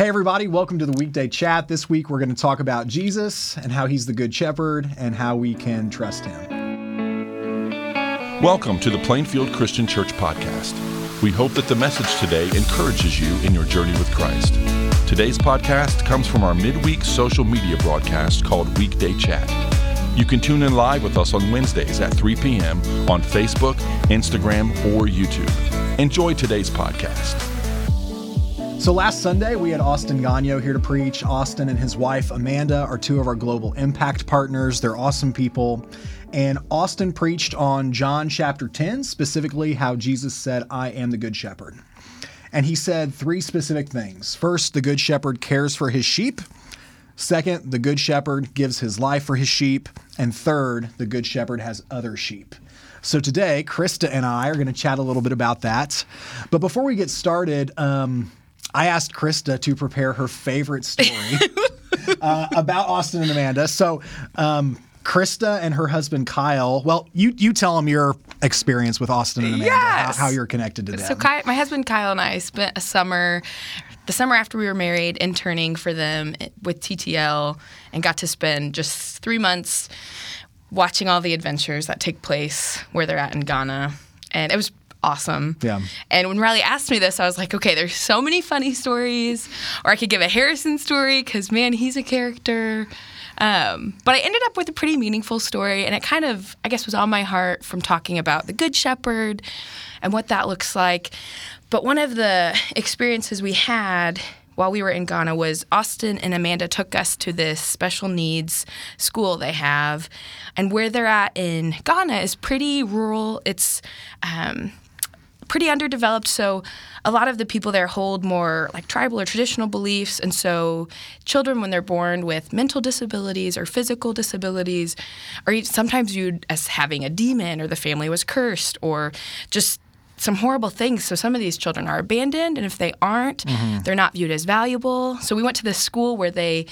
Hey, everybody, welcome to the weekday chat. This week we're going to talk about Jesus and how he's the good shepherd and how we can trust him. Welcome to the Plainfield Christian Church podcast. We hope that the message today encourages you in your journey with Christ. Today's podcast comes from our midweek social media broadcast called Weekday Chat. You can tune in live with us on Wednesdays at 3 p.m. on Facebook, Instagram, or YouTube. Enjoy today's podcast. So last Sunday, we had Austin Gagno here to preach. Austin and his wife, Amanda, are two of our global impact partners. They're awesome people. And Austin preached on John chapter 10, specifically how Jesus said, I am the good shepherd. And he said three specific things. First, the good shepherd cares for his sheep. Second, the good shepherd gives his life for his sheep. And third, the good shepherd has other sheep. So today, Krista and I are going to chat a little bit about that. But before we get started, um, I asked Krista to prepare her favorite story uh, about Austin and Amanda. So, um, Krista and her husband Kyle. Well, you you tell them your experience with Austin and Amanda, Yes. how, how you're connected to them. So Ky- my husband Kyle and I spent a summer, the summer after we were married, interning for them with TTL, and got to spend just three months watching all the adventures that take place where they're at in Ghana, and it was awesome. Yeah. And when Riley asked me this, I was like, okay, there's so many funny stories, or I could give a Harrison story because man, he's a character. Um, but I ended up with a pretty meaningful story, and it kind of, I guess, was on my heart from talking about the Good Shepherd and what that looks like. But one of the experiences we had while we were in Ghana was Austin and Amanda took us to this special needs school they have. And where they're at in Ghana is pretty rural. It's um, pretty underdeveloped. So a lot of the people there hold more like tribal or traditional beliefs. And so children, when they're born with mental disabilities or physical disabilities, are sometimes viewed as having a demon or the family was cursed or just some horrible things. So some of these children are abandoned, and if they aren't, mm-hmm. they're not viewed as valuable. So we went to this school where they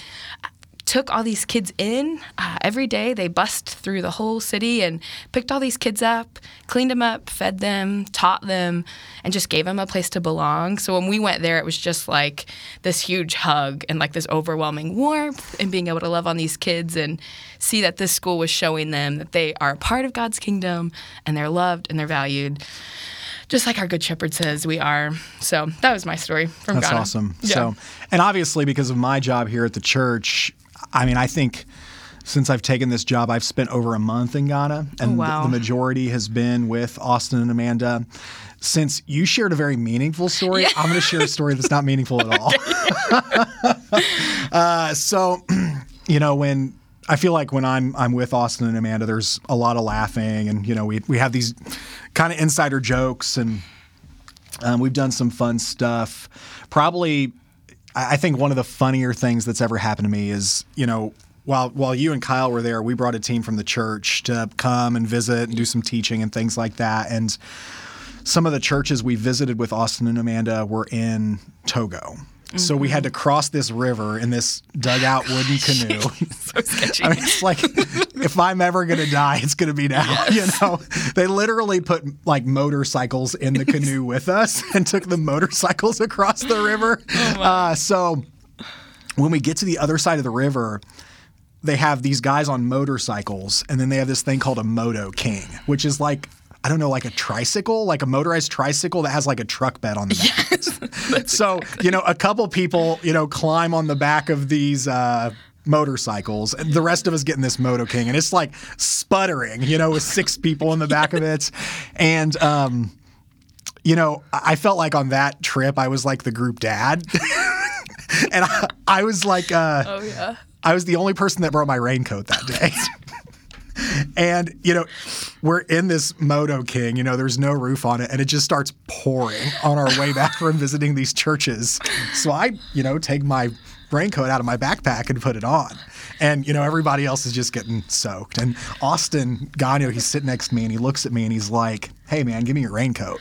took all these kids in uh, every day. They bussed through the whole city and picked all these kids up, cleaned them up, fed them, taught them, and just gave them a place to belong. So when we went there, it was just like this huge hug and like this overwhelming warmth and being able to love on these kids and see that this school was showing them that they are a part of God's kingdom and they're loved and they're valued. Just like our good shepherd says we are. So that was my story from That's Ghana. awesome. Yeah. So, and obviously because of my job here at the church, I mean, I think since I've taken this job, I've spent over a month in Ghana, and Oh, wow. the, the majority has been with Austin and Amanda. Since you shared a very meaningful story, I'm going to share a story that's not meaningful at all. uh, so, you know, when I feel like when I'm I'm with Austin and Amanda, there's a lot of laughing, and you know, we we have these kind of insider jokes and. Um, we've done some fun stuff. Probably, I think one of the funnier things that's ever happened to me is, you know, while while you and Kyle were there, we brought a team from the church to come and visit and do some teaching and things like that. And some of the churches we visited with Austin and Amanda were in Togo. So we had to cross this river in this dugout wooden canoe. so sketchy. I mean, it's like if I'm ever gonna die, it's gonna be now. You know, they literally put like motorcycles in the canoe with us and took the motorcycles across the river. uh, so when we get to the other side of the river, they have these guys on motorcycles, and then they have this thing called a Moto King, which is like. I don't know, like a tricycle, like a motorized tricycle that has like a truck bed on the back. So, you know, a couple people, you know, climb on the back of these uh, motorcycles, and the rest of us get in this Moto King, and it's like sputtering, you know, with six people in the back of it. And, um, you know, I I felt like on that trip, I was like the group dad. and I, I was like, uh, oh yeah. I was the only person that brought my raincoat that day. and, you know, we're in this Moto King, you know, there's no roof on it, and it just starts pouring on our way back from visiting these churches. So I, you know, take my raincoat out of my backpack and put it on. And, you know, everybody else is just getting soaked. And Austin Gagno, he's sitting next to me and he looks at me and he's like, hey, man, give me your raincoat.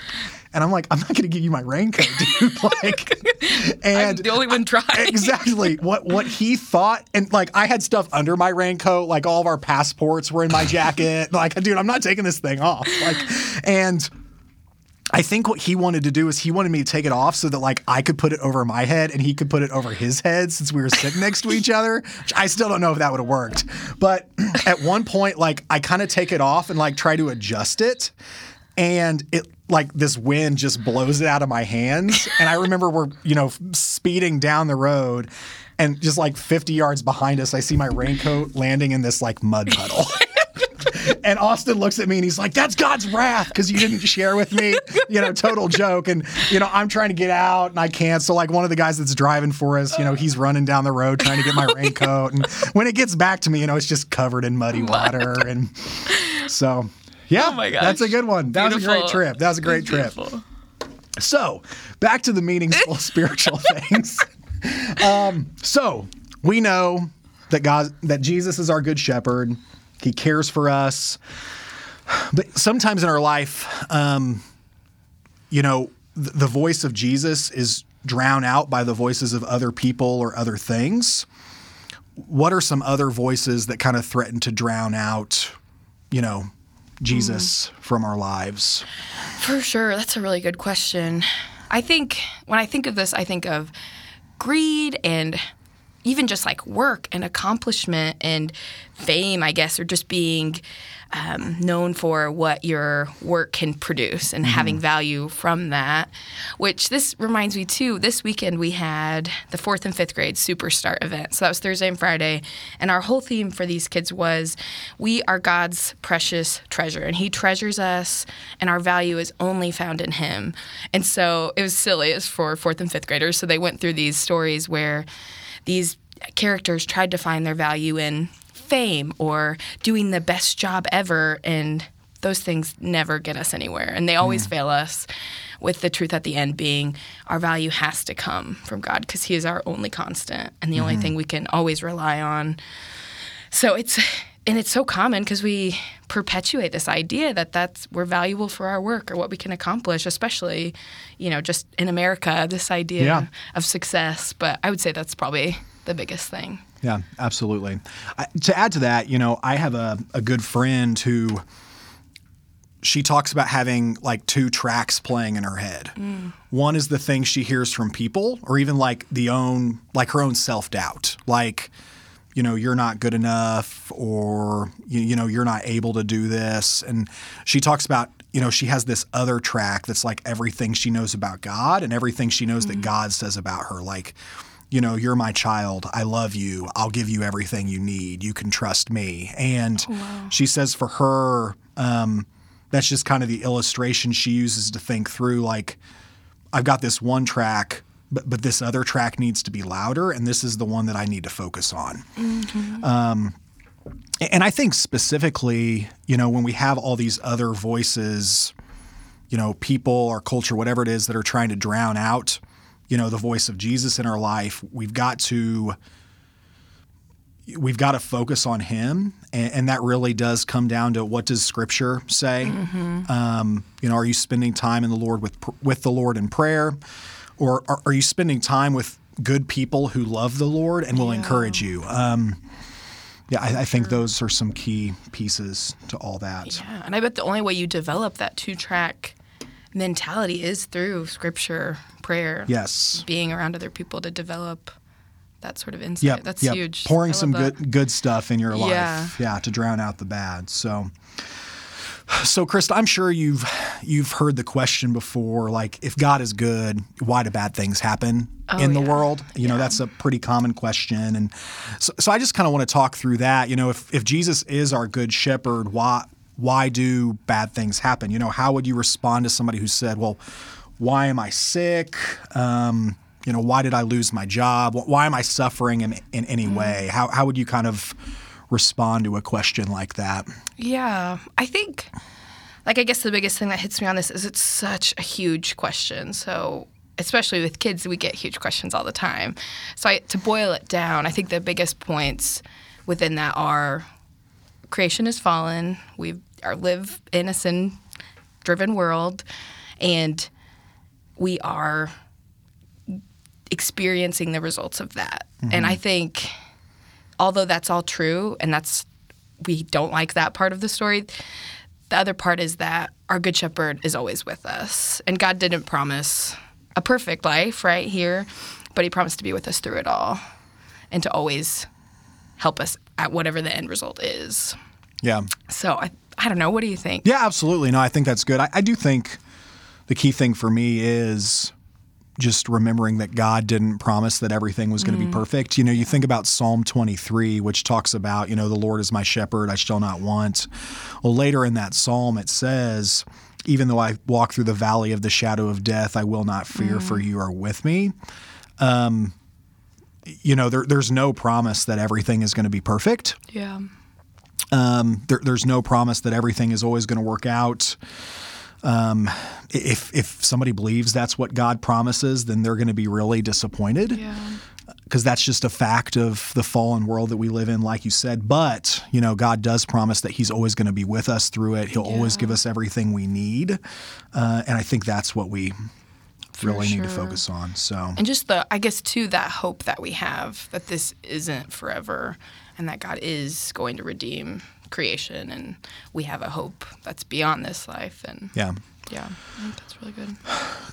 And I'm like, I'm not going to give you my raincoat, dude. like, I'm and the only one trying. exactly what what he thought and like i had stuff under my raincoat like all of our passports were in my jacket like dude i'm not taking this thing off like and I think what he wanted to do is he wanted me to take it off so that like I could put it over my head and he could put it over his head since we were sitting next to each other. Which I still don't know if that would have worked. But at one point, like I kind of take it off and like try to adjust it, and it like this wind just blows it out of my hands. And I remember we're you know speeding down the road. And just like 50 yards behind us, I see my raincoat landing in this like mud puddle. and Austin looks at me and he's like, "That's God's wrath because you didn't share with me." You know, total joke. And you know, I'm trying to get out and I can't. So like one of the guys that's driving for us, you know, he's running down the road trying to get my raincoat. And when it gets back to me, you know, it's just covered in muddy water. And so, yeah, Oh my gosh. that's a good one. That was a great trip. That was a great trip. So, back to the meaningful spiritual things. Um, so, we know that God that Jesus is our good shepherd. He cares for us. But sometimes in our life, um, you know, th- the voice of Jesus is drowned out by the voices of other people or other things. What are some other voices that kind of threaten to drown out, you know, Jesus mm-hmm. from our lives? For sure. That's a really good question. I think when I think of this, I think of greed and even just like work and accomplishment and fame, I guess, or just being um, known for what your work can produce and having value from that. Which this reminds me too. This weekend we had the fourth and fifth grade Superstar event. So that was Thursday and Friday, and our whole theme for these kids was, "We are God's precious treasure, and He treasures us, and our value is only found in Him." And so it was silly. It was for fourth and fifth graders. So they went through these stories where these characters tried to find their value in fame or doing the best job ever and those things never get us anywhere. And they always fail us with the truth at the end being our value has to come from God because he is our only constant and the only thing we can always rely on. So it's and it's so common because we perpetuate this idea that that's we're valuable for our work or what we can accomplish especially you know just in america this idea Yeah. of success but i would say that's probably the biggest thing Yeah, absolutely. I, to add to that, you know, I have a, a good friend who she talks about having like two tracks playing in her head. Mm. One is the things she hears from people, or even like the own, like her own self doubt, like, you know, you're not good enough, or you, you know, you're not able to do this. And she talks about, you know, she has this other track that's like everything she knows about God and everything she knows that God says about her, like you know, you're my child. I love you. I'll give you everything you need. You can trust me. And she says for her, um, that's just kind of the illustration she uses to think through like, I've got this one track, but, but this other track needs to be louder. And this is the one that I need to focus on. Um, and I think specifically, you know, when we have all these other voices, you know, people or culture, whatever it is that are trying to drown out, you know, the voice of Jesus in our life, we've got to we've got to focus on him and, and that really does come down to what does scripture say um, you know are you spending time in the lord with with the lord in prayer or are, are you spending time with good people who love the lord and will encourage you um, yeah I, I think those are some key pieces to all that Yeah, and I bet the only way you develop that two track mentality is through scripture, prayer, yes being around other people to develop that sort of insight. Yep, That's yep. huge. Pouring some that. good good stuff in your life, Yeah. yeah, to drown out the bad. So, so Krista, I'm sure you've you've heard the question before, like if God is good, why do bad things happen in the Oh, yeah. world? You know, that's a pretty common question, and so, so I just kind of want to talk through that. You know, if if Jesus is our good shepherd, why why do bad things happen? You know, how would you respond to somebody who said, well, why am I sick? Um, you know, why did I lose my job? Why am I suffering in, in any Mm. way? How, how would you kind of respond to a question like that? Yeah, I think, like, I guess the biggest thing that hits me on this is it's such a huge question. So, especially with kids, we get huge questions all the time. So, I, to boil it down, I think the biggest points within that are creation is fallen. We are live in a sin-driven world, and we are experiencing the results of that. And mm-hmm. I think although that's all true and that's we don't like that part of the story, the other part is that our good shepherd is always with us. And God didn't promise a perfect life right here, but he promised to be with us through it all and to always help us at whatever the end result is. Yeah. So I, I don't know. What do you think? Yeah, absolutely. No, I think that's good. I, I do think the key thing for me is just remembering that God didn't promise that everything was going to be perfect. You know, you think about Psalm 23, which talks about, you know, the Lord is my shepherd, I shall not want. Well, later in that psalm, it says, even though I walk through the valley of the shadow of death, I will not fear, for you are with me. Um, you know, there, there's no promise that everything is going to be perfect. Yeah. Um, there, there's no promise that everything is always going to work out. Um, if if somebody believes that's what God promises, then they're going to be really disappointed Yeah. because that's just a fact of the fallen world that we live in, like you said. But you know, God does promise that He's always going to be with us through it. He'll always give us everything we need, uh, and I think that's what we really need to focus on. So And just the, I guess, too, that hope that we have that this isn't forever and that God is going to redeem creation and we have a hope that's beyond this life. And yeah. yeah, that's really good.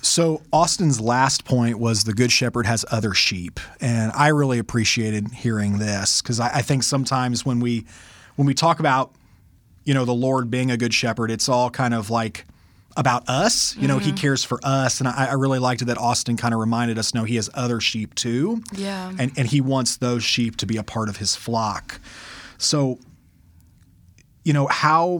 So Austin's last point was the good shepherd has other sheep, and I really appreciated hearing this because I, I think sometimes when we when we talk about you know the Lord being a good shepherd, it's all kind of like about us. You know, He mm-hmm. cares for us, and I, I really liked it that Austin kind of reminded us, no, He has other sheep too, Yeah. and and He wants those sheep to be a part of His flock. So, you know how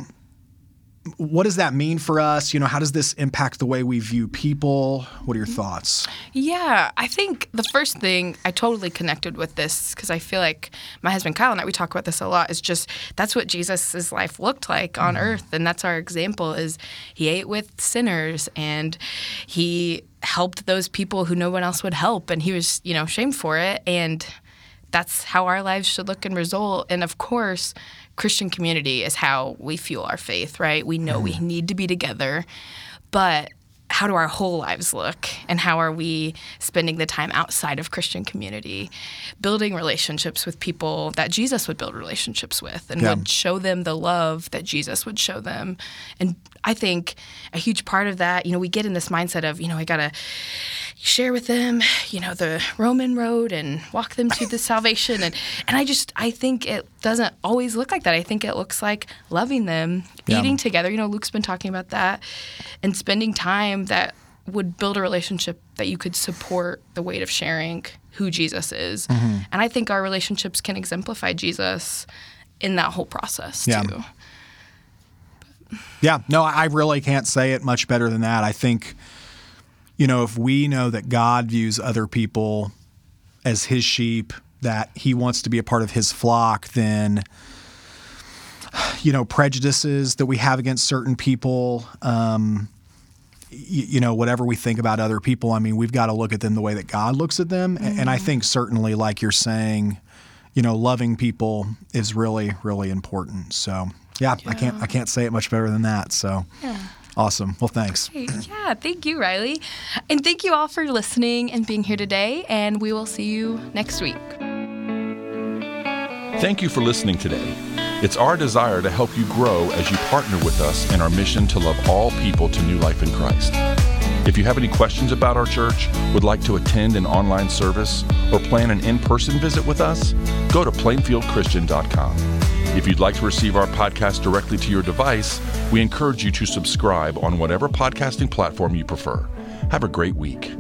what does that mean for us? You know, how does this impact the way we view people? What are your thoughts? Yeah, I think the first thing I totally connected with this because I feel like my husband Kyle and I we talk about this a lot. Is just that's what Jesus' life looked like on mm-hmm. earth, and that's our example. Is he ate with sinners and he helped those people who no one else would help, and he was you know shamed for it, and that's how our lives should look and result. And of course, Christian community is how we fuel our faith, right? We know we mm. need to be together, but how do our whole lives look? And how are we spending the time outside of Christian community, building relationships with people that Jesus would build relationships with and Yeah. would show them the love that Jesus would show them? And I think a huge part of that, you know, we get in this mindset of, you know, I got to share with them, you know, the Roman road and walk them to the salvation. And, and I just, I think it doesn't always look like that. I think it looks like loving them, Yeah. eating together. You know, Luke's been talking about that and spending time that would build a relationship that you could support the weight of sharing who Jesus is. Mm-hmm. And I think our relationships can exemplify Jesus in that whole process Yeah. too. Yeah, no, I really can't say it much better than that. I think, you know, if we know that God views other people as his sheep, that he wants to be a part of his flock, then, you know, prejudices that we have against certain people, um, you know, whatever we think about other people, I mean, we've got to look at them the way that God looks at them. A- And I mm-hmm. think certainly, like you're saying, you know, loving people is really, really important. So, yeah, I can't, I can't say it much better than that. So, awesome. Well, thanks. Great. Yeah, thank you, Riley. And thank you all for listening and being here today. And we will see you next week. Thank you for listening today. It's our desire to help you grow as you partner with us in our mission to love all people to new life in Christ. If you have any questions about our church, would like to attend an online service, or plan an in person visit with us, go to plainfieldchristian.com. If you'd like to receive our podcast directly to your device, we encourage you to subscribe on whatever podcasting platform you prefer. Have a great week.